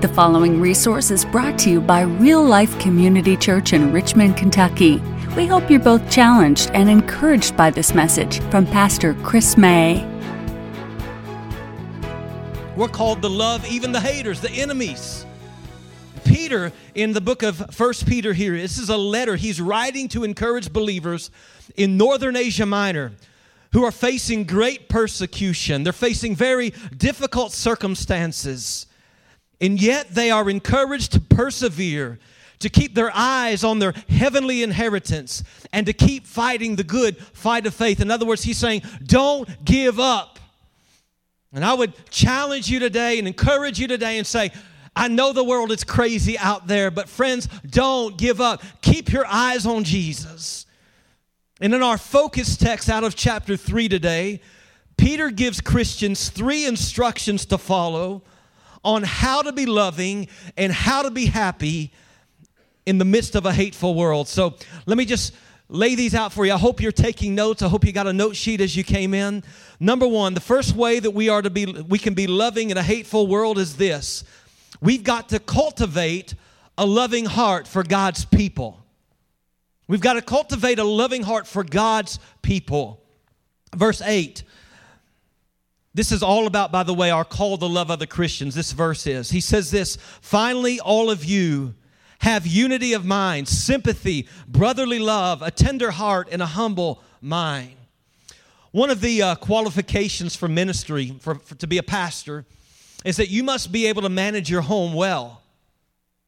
The following resource is brought to you by Real Life Community Church in Richmond, Kentucky. We hope you're both challenged and encouraged by this message from Pastor Chris May. We're called to love even the haters, the enemies. Peter, in the book of First Peter here, this is a letter he's writing to encourage believers in northern Asia Minor who are facing great persecution. They're facing very difficult circumstances. And yet they are encouraged to persevere, to keep their eyes on their heavenly inheritance, and to keep fighting the good fight of faith. In other words, he's saying, don't give up. And I would challenge you today and encourage you today and say, I know the world is crazy out there, but friends, don't give up. Keep your eyes on Jesus. And in our focus text out of chapter 3 today, Peter gives Christians three instructions to follow on how to be loving and how to be happy in the midst of a hateful world. So let me just lay these out for you. I hope you're taking notes. I hope you got a note sheet as you came in. Number 1, the first way that we are to be we can be loving in a hateful world is this. We've got to cultivate a loving heart for God's people. We've got to cultivate a loving heart for God's people. Verse 8 this is all about, by the way, our call to love other Christians. This verse is. He says this finally, all of you have unity of mind, sympathy, brotherly love, a tender heart, and a humble mind. One of the uh, qualifications for ministry, for, for, to be a pastor, is that you must be able to manage your home well.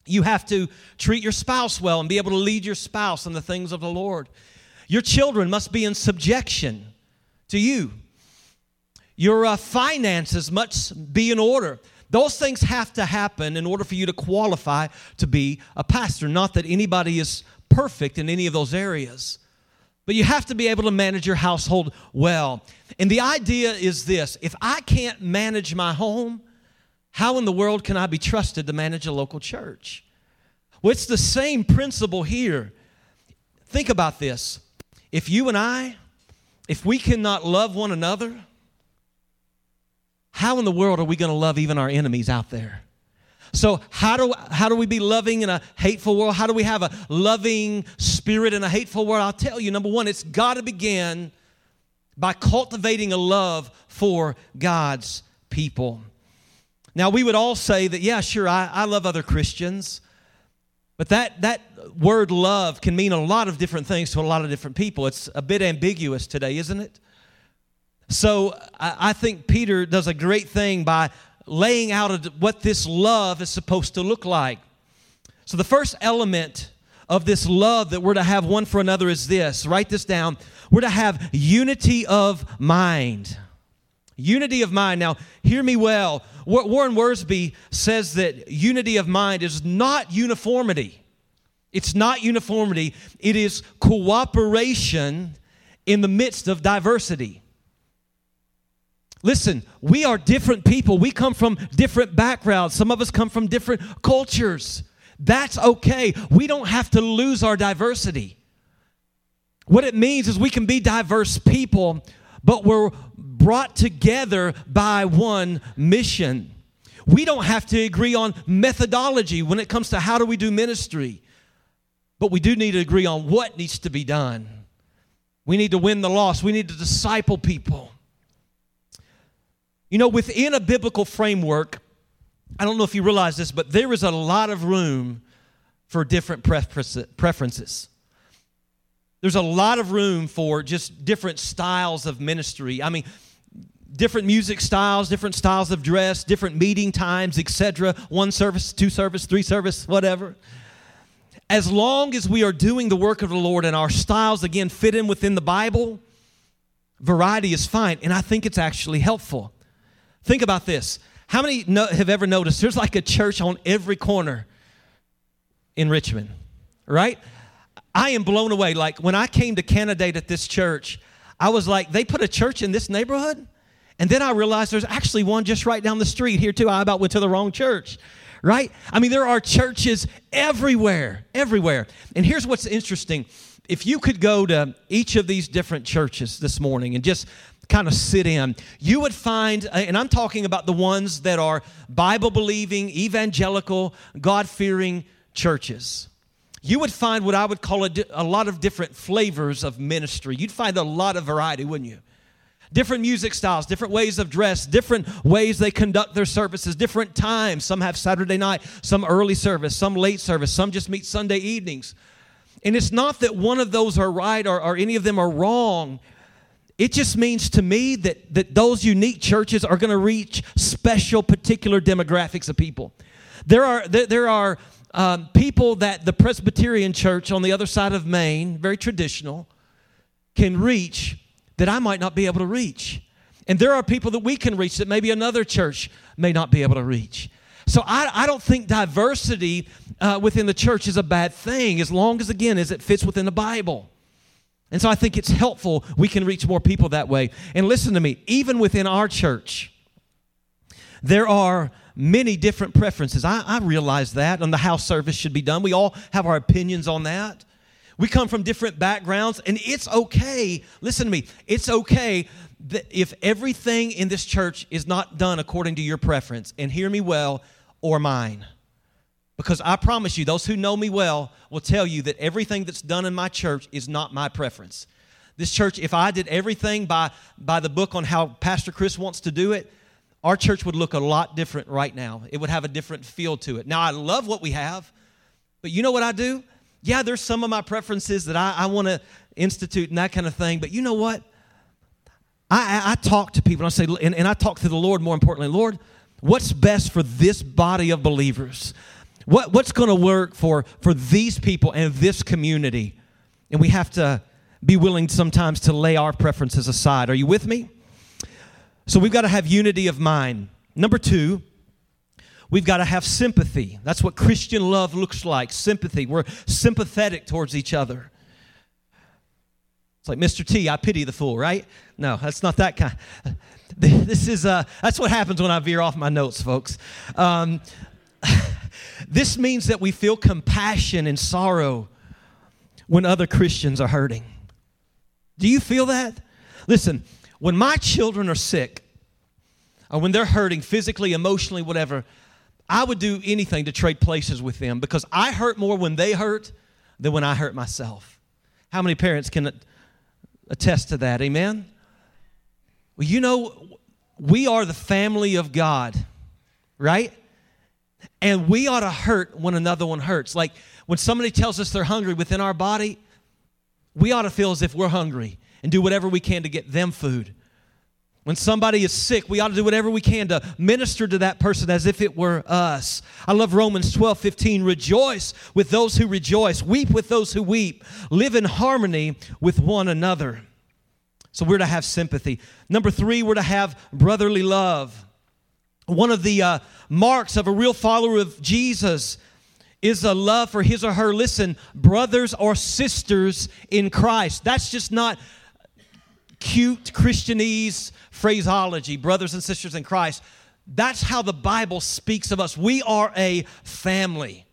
You have to treat your spouse well and be able to lead your spouse in the things of the Lord. Your children must be in subjection to you. Your uh, finances must be in order. Those things have to happen in order for you to qualify to be a pastor. Not that anybody is perfect in any of those areas, but you have to be able to manage your household well. And the idea is this if I can't manage my home, how in the world can I be trusted to manage a local church? Well, it's the same principle here. Think about this. If you and I, if we cannot love one another, how in the world are we going to love even our enemies out there? So, how do, how do we be loving in a hateful world? How do we have a loving spirit in a hateful world? I'll tell you, number one, it's got to begin by cultivating a love for God's people. Now, we would all say that, yeah, sure, I, I love other Christians, but that, that word love can mean a lot of different things to a lot of different people. It's a bit ambiguous today, isn't it? So I think Peter does a great thing by laying out what this love is supposed to look like. So the first element of this love that we're to have one for another is this write this down. We're to have unity of mind. Unity of mind. Now, hear me well. Warren Wiersbe says that unity of mind is not uniformity. It's not uniformity, it is cooperation in the midst of diversity. Listen, we are different people. We come from different backgrounds. Some of us come from different cultures. That's okay. We don't have to lose our diversity. What it means is we can be diverse people, but we're brought together by one mission. We don't have to agree on methodology when it comes to how do we do ministry, but we do need to agree on what needs to be done. We need to win the lost, we need to disciple people. You know, within a biblical framework, I don't know if you realize this, but there is a lot of room for different preferences. There's a lot of room for just different styles of ministry. I mean, different music styles, different styles of dress, different meeting times, etc. One service, two service, three service, whatever. As long as we are doing the work of the Lord and our styles again fit in within the Bible, variety is fine, and I think it's actually helpful. Think about this. How many have ever noticed there's like a church on every corner in Richmond, right? I am blown away. Like when I came to candidate at this church, I was like, they put a church in this neighborhood? And then I realized there's actually one just right down the street here, too. I about went to the wrong church, right? I mean, there are churches everywhere, everywhere. And here's what's interesting if you could go to each of these different churches this morning and just kind of sit in, you would find, uh, and I'm talking about the ones that are Bible believing, evangelical, God fearing churches. You would find what I would call a, a lot of different flavors of ministry. You'd find a lot of variety, wouldn't you? different music styles, different ways of dress, different ways they conduct their services, different times. Some have Saturday night, some early service, some late service, some just meet Sunday evenings. And it's not that one of those are right or, or any of them are wrong. It just means to me that, that those unique churches are going to reach special, particular demographics of people. There are, there, there are um, people that the Presbyterian church on the other side of Main, very traditional, can reach that I might not be able to reach. And there are people that we can reach that maybe another church may not be able to reach. So I, I don't think diversity uh, within the church is a bad thing as long as, again, as it fits within the Bible. And so I think it's helpful we can reach more people that way. And listen to me, even within our church, there are many different preferences. I, I realize that, and the house service should be done. We all have our opinions on that. We come from different backgrounds, and it's okay. Listen to me. It's okay if everything in this church is not done according to your preference, and hear me well, or mine. Because I promise you, those who know me well will tell you that everything that's done in my church is not my preference. This church, if I did everything by, by the book on how Pastor Chris wants to do it, our church would look a lot different right now. It would have a different feel to it. Now, I love what we have, but you know what I do? Yeah, there's some of my preferences that I, I want to institute and that kind of thing, but you know what? I, I, talk to people and I say, and, and I talk to the Lord more importantly, Lord, what's best for this body of believers? What, what's going to work for, for these people and this community? And we have to be willing sometimes to lay our preferences aside. Are you with me? So we've got to have unity of mind. Number two, we've got to have sympathy. That's what Christian love looks like sympathy. We're sympathetic towards each other. It's like Mr. T, I pity the fool, right? No, that's not that kind. This is uh, that's what happens when I veer off my notes, folks. Um, this means that we feel compassion and sorrow when other Christians are hurting. Do you feel that? Listen, when my children are sick, or when they're hurting physically, emotionally, whatever, I would do anything to trade places with them because I hurt more when they hurt than when I hurt myself. How many parents can attest to that. Amen? Well, you know, we are the family of God, right? And we ought to hurt when another one hurts. Like when somebody tells us they're hungry within our body, we ought to feel as if we're hungry and do whatever we can to get them food. When somebody is sick, we ought to do whatever we can to minister to that person as if it were us. I love Romans 12 15. Rejoice with those who rejoice, weep with those who weep, live in harmony with one another. So we're to have sympathy. Number three, we're to have brotherly love. One of the uh, marks of a real follower of Jesus is a love for his or her, listen, brothers or sisters in Christ. That's just not cute Christianese phraseology, brothers and sisters in Christ. That's how the Bible speaks of us. We are a family.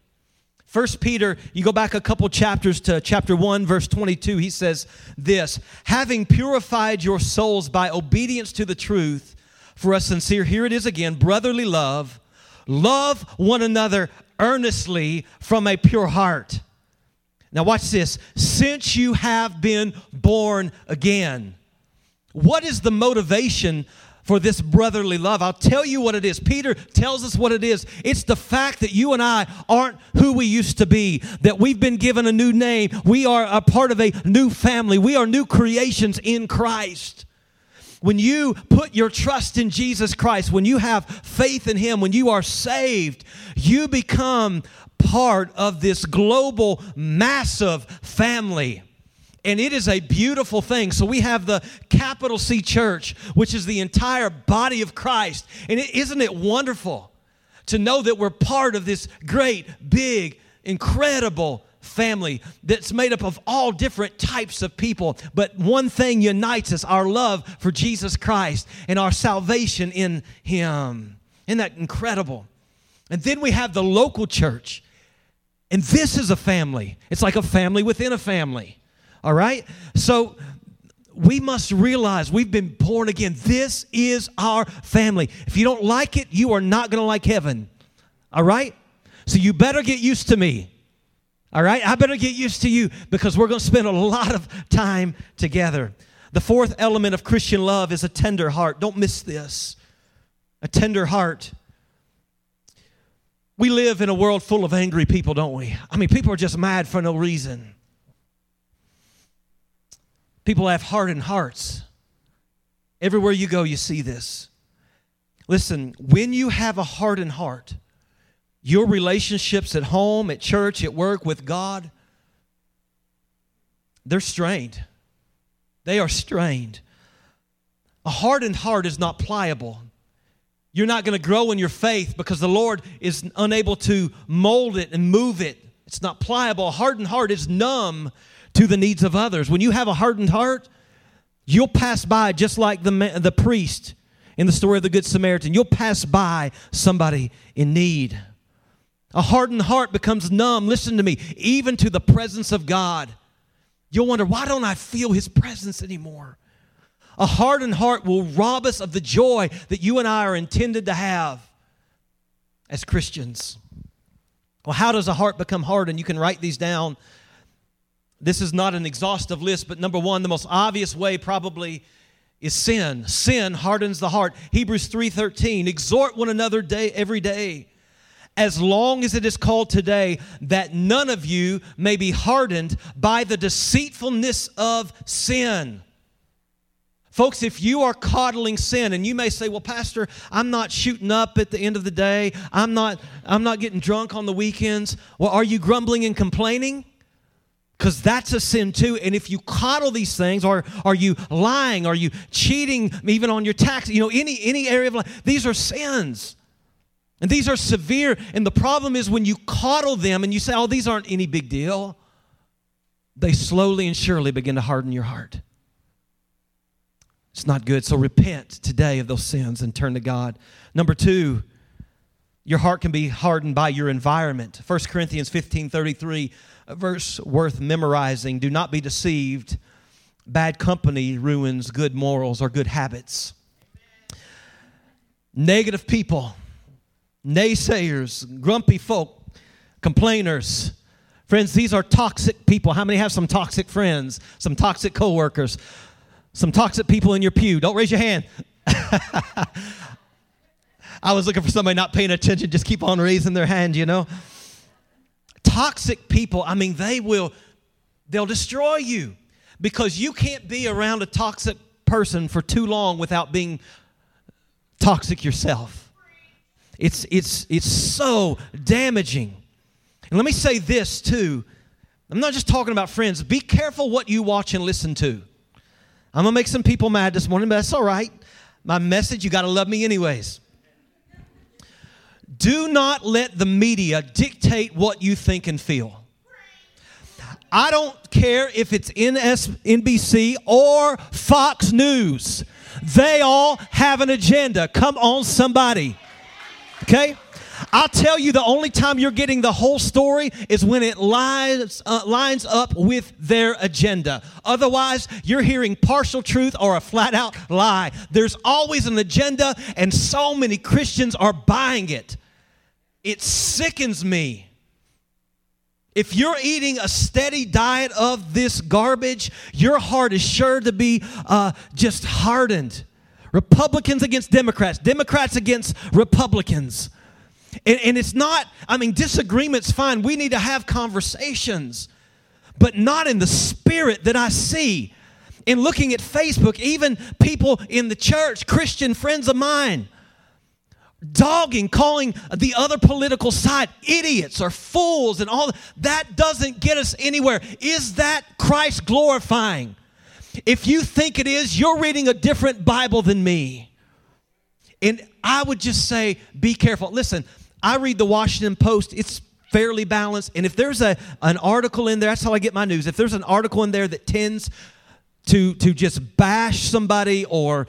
First Peter, you go back a couple chapters to chapter 1, verse 22, he says this having purified your souls by obedience to the truth for a sincere, here it is again, brotherly love, love one another earnestly from a pure heart. Now, watch this. Since you have been born again, what is the motivation for this brotherly love? I'll tell you what it is. Peter tells us what it is. It's the fact that you and I aren't who we used to be, that we've been given a new name. We are a part of a new family. We are new creations in Christ. When you put your trust in Jesus Christ, when you have faith in Him, when you are saved, you become part of this global, massive family. And it is a beautiful thing. So we have the capital C church, which is the entire body of Christ. And is not it wonderful to know that we're part of this great, big, incredible family that's made up of all different types of people. But one thing unites us our love for Jesus Christ and our salvation in Him. Isn't that incredible? And then we have the local church. And this is a family. It's like a family within a family. All right? So we must realize we've been born again. This is our family. If you don't like it, you are not going to like heaven. All right? So you better get used to me. All right? I better get used to you because we're going to spend a lot of time together. The fourth element of Christian love is a tender heart. Don't miss this. A tender heart. We live in a world full of angry people, don't we? I mean, people are just mad for no reason. People have hardened hearts. Everywhere you go, you see this. Listen, when you have a hardened heart, your relationships at home, at church, at work, with God, they're strained. They are strained. A hardened heart is not pliable. You're not going to grow in your faith because the Lord is unable to mold it and move it. It's not pliable. A hardened heart is numb to the needs of others. When you have a hardened heart, you'll pass by just like the, the priest in the story of the Good Samaritan. You'll pass by somebody in need. A hardened heart becomes numb, listen to me, even to the presence of God. You'll wonder, why don't I feel His presence anymore? A hardened heart will rob us of the joy that you and I are intended to have as Christians. Well, how does a heart become hardened? You can write these down. This is not an exhaustive list, but number one, the most obvious way probably is sin. Sin hardens the heart. Hebrews 3:13, exhort one another day every day as long as it is called today, that none of you may be hardened by the deceitfulness of sin. Folks, if you are coddling sin, and you may say, Well, Pastor, I'm not shooting up at the end of the day, I'm not, I'm not getting drunk on the weekends. Well, are you grumbling and complaining? Because that's a sin too. And if you coddle these things, or are you lying? Are you cheating even on your tax? You know, any any area of life, these are sins. And these are severe. And the problem is when you coddle them and you say, oh, these aren't any big deal, they slowly and surely begin to harden your heart. It's not good. So repent today of those sins and turn to God. Number two, your heart can be hardened by your environment. 1 Corinthians 15 33, verse worth memorizing. Do not be deceived. Bad company ruins good morals or good habits. Negative people naysayers, grumpy folk, complainers. Friends, these are toxic people. How many have some toxic friends, some toxic coworkers, some toxic people in your pew? Don't raise your hand. I was looking for somebody not paying attention, just keep on raising their hand, you know. Toxic people, I mean, they will, they'll destroy you because you can't be around a toxic person for too long without being toxic yourself. It's, it's, it's so damaging. And let me say this too. I'm not just talking about friends. Be careful what you watch and listen to. I'm going to make some people mad this morning, but that's all right. My message, you got to love me anyways. Do not let the media dictate what you think and feel. I don't care if it's NBC or Fox News. They all have an agenda. Come on, somebody. Okay? I'll tell you the only time you're getting the whole story is when it lines, uh, lines up with their agenda. Otherwise, you're hearing partial truth or a flat out lie. There's always an agenda, and so many Christians are buying it. It sickens me. If you're eating a steady diet of this garbage, your heart is sure to be uh, just hardened. Republicans against Democrats, Democrats against Republicans. And, and, it's not, I mean, disagreement's fine. We need to have conversations, but not in the spirit that I see. In looking at Facebook, even people in the church, Christian friends of mine, dogging, calling the other political side idiots or fools and all that, doesn't get us anywhere. Is that Christ glorifying? If you think it is, you're reading a different Bible than me. And I would just say, be careful. Listen, I read the Washington Post, it's fairly balanced. And if there's a, an article in there, that's how I get my news. If there's an article in there that tends to, to just bash somebody or,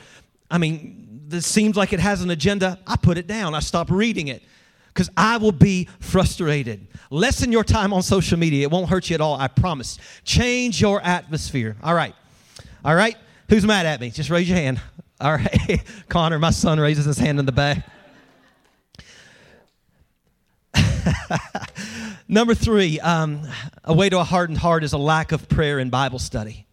I mean, this seems like it has an agenda, I put it down. I stop reading it. because I will be frustrated. Lessen your time on social media. It won't hurt you at all, I promise. Change your atmosphere. All right. All right. Who's mad at me? Just raise your hand. All right. Connor, my son, raises his hand in the back. Number three, um, a way to a hardened heart is a lack of prayer and Bible study.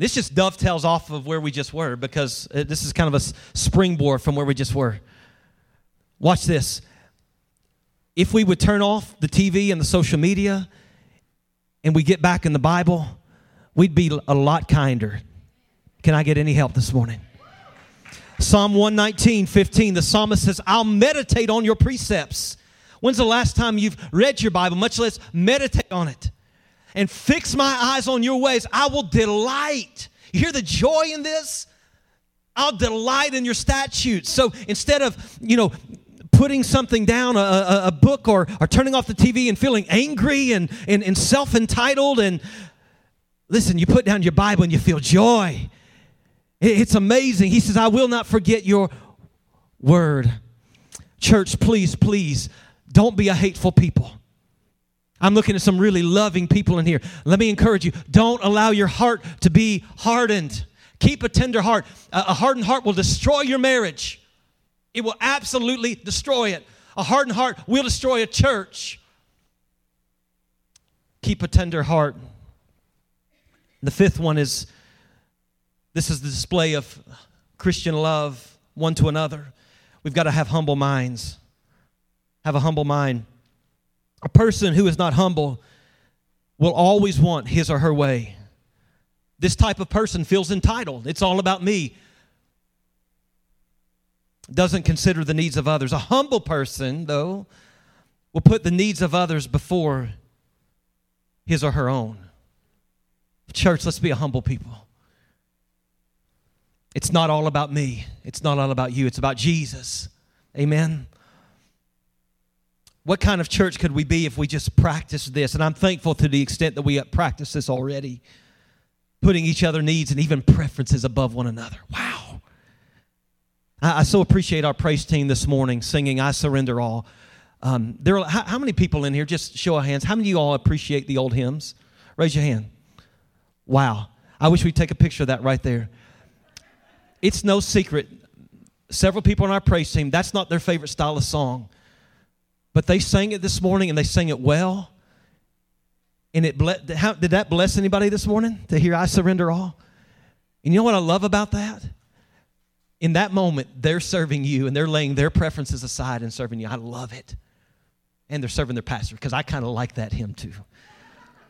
This just dovetails off of where we just were because uh, this is kind of a springboard from where we just were. Watch this. If we would turn off the TV and the social media and we get back in the Bible, we'd be a lot kinder. Can I get any help this morning? Psalm 119, 15, the psalmist says, I'll meditate on your precepts. When's the last time you've read your Bible, much less meditate on it? And fix my eyes on your ways. I will delight. You hear the joy in this? I'll delight in your statutes. So instead of, you know, putting something down, a, a, a book, or, or turning off the TV and feeling angry and, and, and self entitled, and listen, you put down your Bible and you feel joy. It's amazing. He says, I will not forget your word. Church, please, please don't be a hateful people. I'm looking at some really loving people in here. Let me encourage you don't allow your heart to be hardened. Keep a tender heart. A hardened heart will destroy your marriage, it will absolutely destroy it. A hardened heart will destroy a church. Keep a tender heart. The fifth one is this is the display of Christian love one to another. We've got to have humble minds have a humble mind. A person who is not humble will always want his or her way. This type of person feels entitled. It's all about me. Doesn't consider the needs of others. A humble person, though, will put the needs of others before his or her own. Church, let's be a humble people. It's not all about me. It's not all about you. It's about Jesus. Amen. What kind of church could we be if we just practiced this? And I'm thankful to the extent that we practice this already, putting each other needs and even preferences above one another. Wow. I, I so appreciate our praise team this morning singing I Surrender All. Um, there are, how, how, many people in here, just show of hands, how many of you all appreciate the old hymns? Raise your hand. Wow. I wish we'd take a picture of that right there. It's no secret. Several people on our praise team, that's not their favorite style of song. But they sang it this morning and they sang it well. And it ble- how, did that bless anybody this morning to hear I surrender all? And you know what I love about that? In that moment, they're serving you and they're laying their preferences aside and serving you. I love it. And they're serving their pastor because I kind of like that hymn too.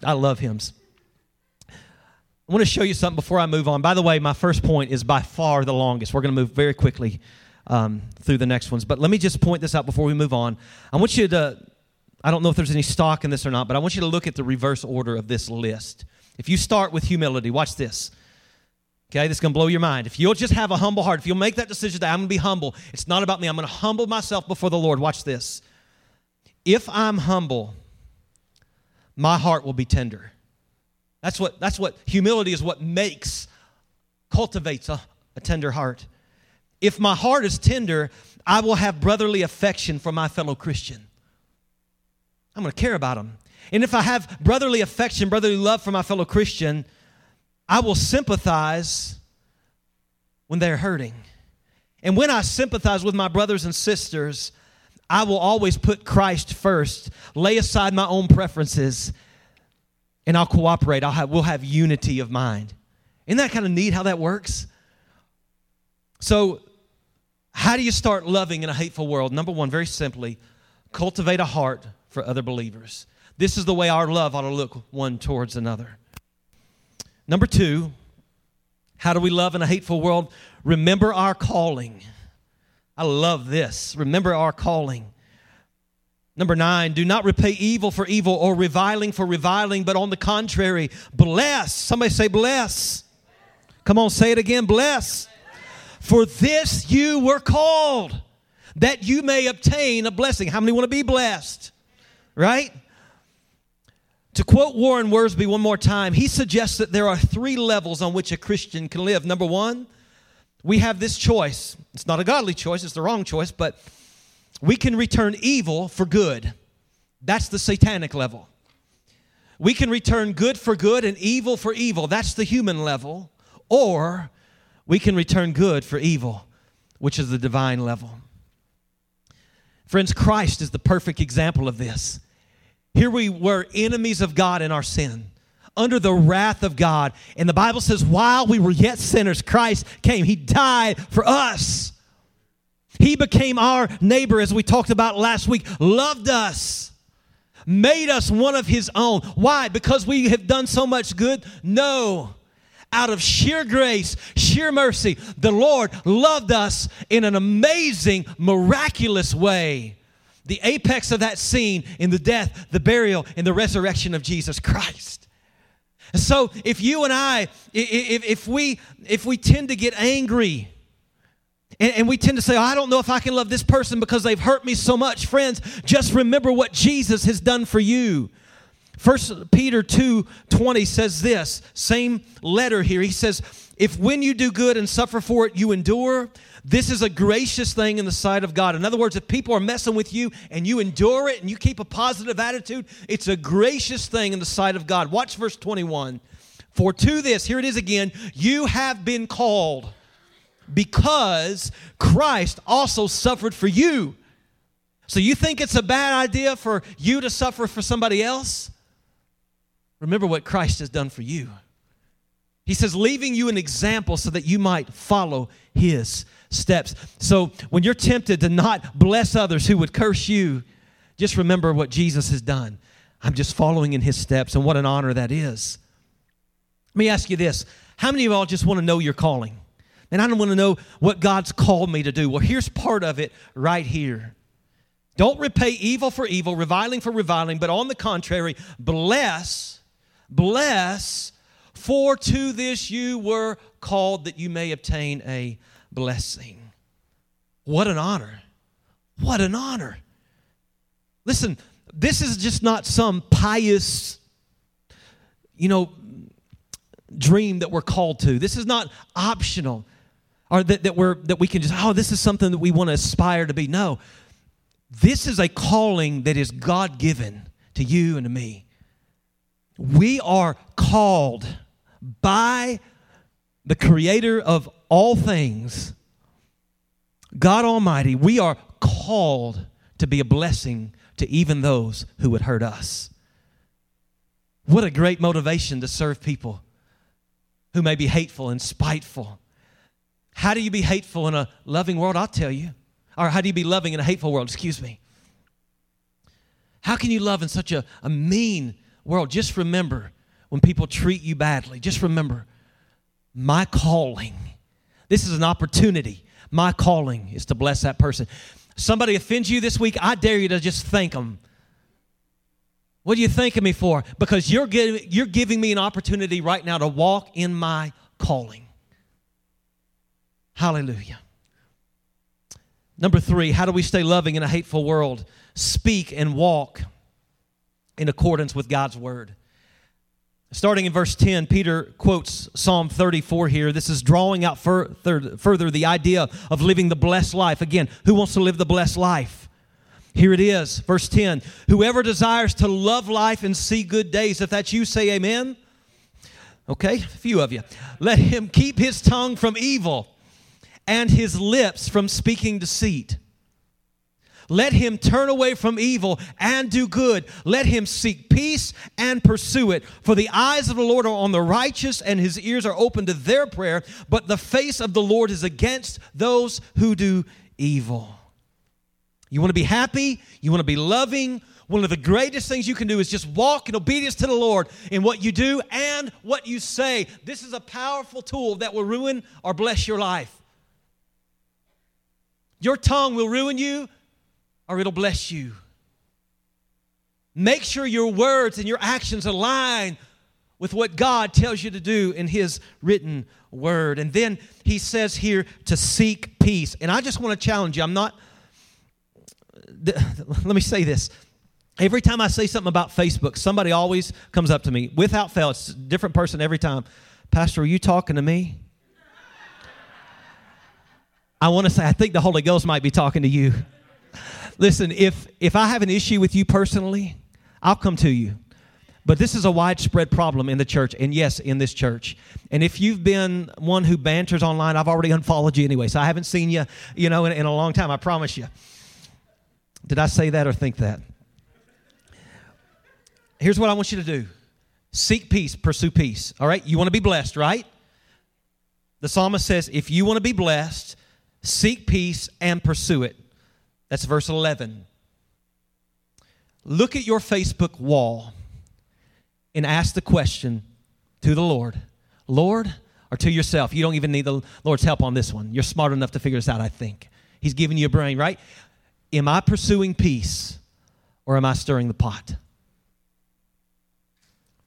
I love hymns. I want to show you something before I move on. By the way, my first point is by far the longest. We're going to move very quickly um, through the next ones. But let me just point this out before we move on. I want you to, I don't know if there's any stock in this or not, but I want you to look at the reverse order of this list. If you start with humility, watch this. Okay, this is going to blow your mind. If you'll just have a humble heart, if you'll make that decision that I'm going to be humble, it's not about me. I'm going to humble myself before the Lord. Watch this. If I'm humble, my heart will be tender. That's what, that's what humility is what makes, cultivates a, a tender heart. If my heart is tender, I will have brotherly affection for my fellow Christian. I'm going to care about them. And if I have brotherly affection, brotherly love for my fellow Christian, I will sympathize when they're hurting. And when I sympathize with my brothers and sisters, I will always put Christ first, lay aside my own preferences, and I'll cooperate. I'll have, we'll have unity of mind. Isn't that kind of neat how that works? So, how do you start loving in a hateful world? Number one, very simply, cultivate a heart for other believers. This is the way our love ought to look one towards another. Number two, how do we love in a hateful world? Remember our calling. I love this. Remember our calling. Number nine, do not repay evil for evil or reviling for reviling, but on the contrary, bless. Somebody say, bless. Come on, say it again, bless. For this you were called, that you may obtain a blessing. How many want to be blessed? Right? To quote Warren Wiersbe one more time, he suggests that there are three levels on which a Christian can live. Number one, we have this choice. It's not a godly choice, it's the wrong choice, but we can return evil for good. That's the satanic level. We can return good for good and evil for evil. That's the human level. Or we can return good for evil, which is the divine level. Friends, Christ is the perfect example of this. Here we were enemies of God in our sin, under the wrath of God. And the Bible says, while we were yet sinners, Christ came. He died for us. He became our neighbor, as we talked about last week, loved us, made us one of His own. Why? Because we have done so much good? No. Out of sheer grace, sheer mercy, the Lord loved us in an amazing, miraculous way. The apex of that scene in the death, the burial, and the resurrection of Jesus Christ. So if you and I, if, if we if we tend to get angry, and, and we tend to say, oh, I don't know if I can love this person because they've hurt me so much. Friends, just remember what Jesus has done for you. First Peter 2 20 says this, same letter here. He says, If when you do good and suffer for it, you endure, this is a gracious thing in the sight of God. In other words, if people are messing with you and you endure it and you keep a positive attitude, it's a gracious thing in the sight of God. Watch verse 21. For to this, here it is again, you have been called because Christ also suffered for you. So you think it's a bad idea for you to suffer for somebody else? Remember what Christ has done for you. He says, leaving you an example so that you might follow his steps. So when you're tempted to not bless others who would curse you, just remember what Jesus has done. I'm just following in his steps, and what an honor that is. Let me ask you this How many of y'all just want to know your calling? And I don't want to know what God's called me to do. Well, here's part of it right here. Don't repay evil for evil, reviling for reviling, but on the contrary, bless, bless, for to this you were called that you may obtain a blessing. What an honor! What an honor. Listen, this is just not some pious, you know, dream that we're called to. This is not optional or that, that we're that we can just oh this is something that we want to aspire to be no this is a calling that is god-given to you and to me we are called by the creator of all things god almighty we are called to be a blessing to even those who would hurt us what a great motivation to serve people who may be hateful and spiteful how do you be hateful in a loving world? I'll tell you. Or how do you be loving in a hateful world? Excuse me. How can you love in such a, a mean world? Just remember when people treat you badly, just remember my calling. This is an opportunity. My calling is to bless that person. Somebody offends you this week, I dare you to just thank them. What are you thanking me for? Because you're, giving, you're giving me an opportunity right now to walk in my calling. Hallelujah. Number three, how do we stay loving in a hateful world? Speak and walk in accordance with God's word. Starting in verse 10, Peter quotes Psalm 34 here. This is drawing out further, further the idea of living the blessed life. Again, who wants to live the blessed life? Here it is, verse 10. Whoever desires to love life and see good days, if that's you, say amen. Okay, a few of you. Let him keep his tongue from evil and his lips from speaking deceit. Let him turn away from evil and do good. Let him seek peace and pursue it. For the eyes of the Lord are on the righteous, and his ears are open to their prayer. But the face of the Lord is against those who do evil. You want to be happy? You want to be loving? One of the greatest things you can do is just walk in obedience to the Lord in what you do and what you say. This is a powerful tool that will ruin or bless your life. Your tongue will ruin you or it'll bless you. Make sure your words and your actions align with what God tells you to do in His written word. And then He says here to seek peace. And I just want to challenge you. I'm not, let me say this. Every time I say something about Facebook, somebody always comes up to me without fail. It's a different person every time. Pastor, are you talking to me? I want to say, I think the Holy Ghost might be talking to you. Listen, if if I have an issue with you personally, I'll come to you. But this is a widespread problem in the church, and yes, in this church. And if you've been one who banters online, I've already unfollowed you anyway, so I haven't seen you, you know, in, in a long time. I promise you. Did I say that or think that? Here's what I want you to do: seek peace, pursue peace. All right, you want to be blessed, right? The psalmist says, if you want to be blessed, seek peace and pursue it. That's verse 11. Look at your Facebook wall and ask the question to the Lord Lord, or to yourself. You don't even need the Lord's help on this one. You're smart enough to figure this out, I think. He's giving you a brain, right? Am I pursuing peace or am I stirring the pot?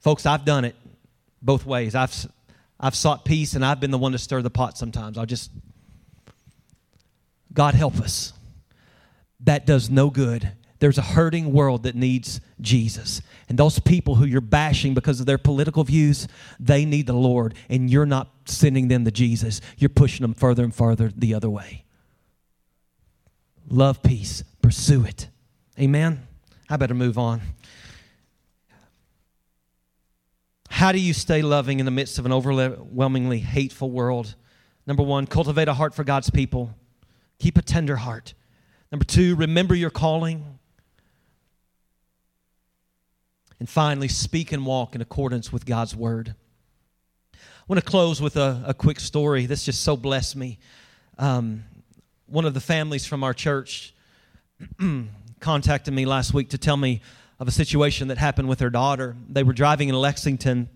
Folks, I've done it both ways. I've, I've sought peace and I've been the one to stir the pot sometimes. I'll just, God help us. That does no good there's a hurting world that needs Jesus. And those people who you're bashing because of their political views, they need the Lord. And you're not sending them to Jesus, you're pushing them further and further the other way. Love peace, pursue it. Amen. I better move on. How do you stay loving in the midst of an overwhelmingly hateful world? Number one, cultivate a heart for God's people. Keep a tender heart. Number two, remember your calling. And finally, speak and walk in accordance with God's word. I want to close with a, a quick story. This just so blessed me. Um, one of the families from our church contacted me last week to tell me of a situation that happened with their daughter. They were driving in Lexington.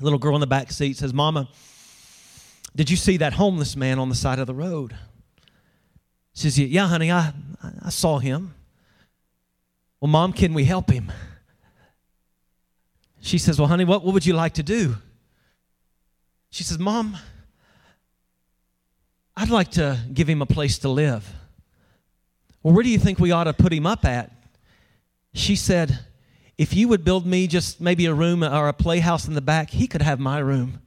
A little girl in the back seat says, Mama, did you see that homeless man on the side of the road? She says, Yeah, honey, I, I saw him. Well, Mom, can we help him? She says, Well, honey, what, what would you like to do? She says, Mom, I'd like to give him a place to live. Well, where do you think we ought to put him up at? She said, If you would build me just maybe a room or a playhouse in the back, he could have my room.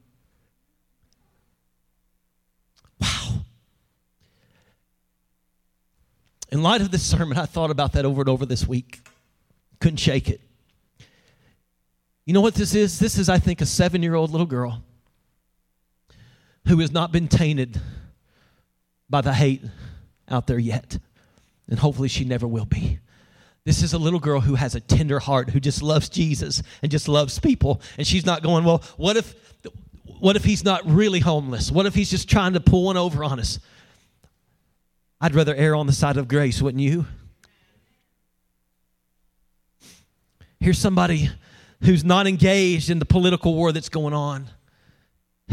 Wow. In light of this sermon, I thought about that over and over this week. Couldn't shake it. You know what this is? This is, I think, a seven year old little girl who has not been tainted by the hate out there yet. And hopefully she never will be. This is a little girl who has a tender heart, who just loves Jesus and just loves people. And she's not going, well, what if, what if he's not really homeless? What if he's just trying to pull one over on us? I'd rather err on the side of grace, wouldn't you? Here's somebody who's not engaged in the political war that's going on.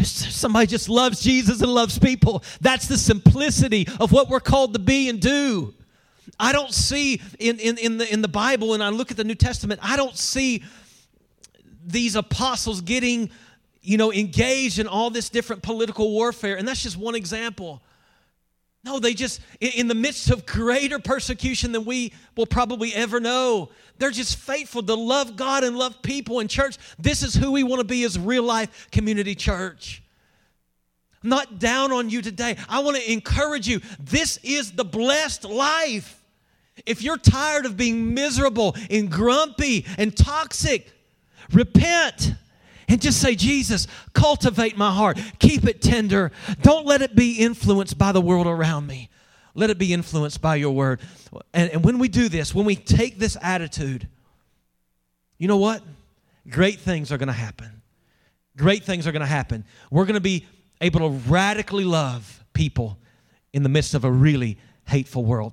Somebody just loves Jesus and loves people. That's the simplicity of what we're called to be and do. I don't see in, in, in, the, in the Bible, and I look at the New Testament, I don't see these apostles getting, you know, engaged in all this different political warfare. And that's just one example. No, they just, in the midst of greater persecution than we will probably ever know, they're just faithful to love God and love people in church. This is who we want to be as real life community church. I'm not down on you today. I want to encourage you. This is the blessed life. If you're tired of being miserable and grumpy and toxic, repent and just say, Jesus, cultivate my heart. Keep it tender. Don't let it be influenced by the world around me. Let it be influenced by your word. And, and when we do this, when we take this attitude, you know what? Great things are going to happen. Great things are going to happen. We're going to be able to radically love people in the midst of a really hateful world.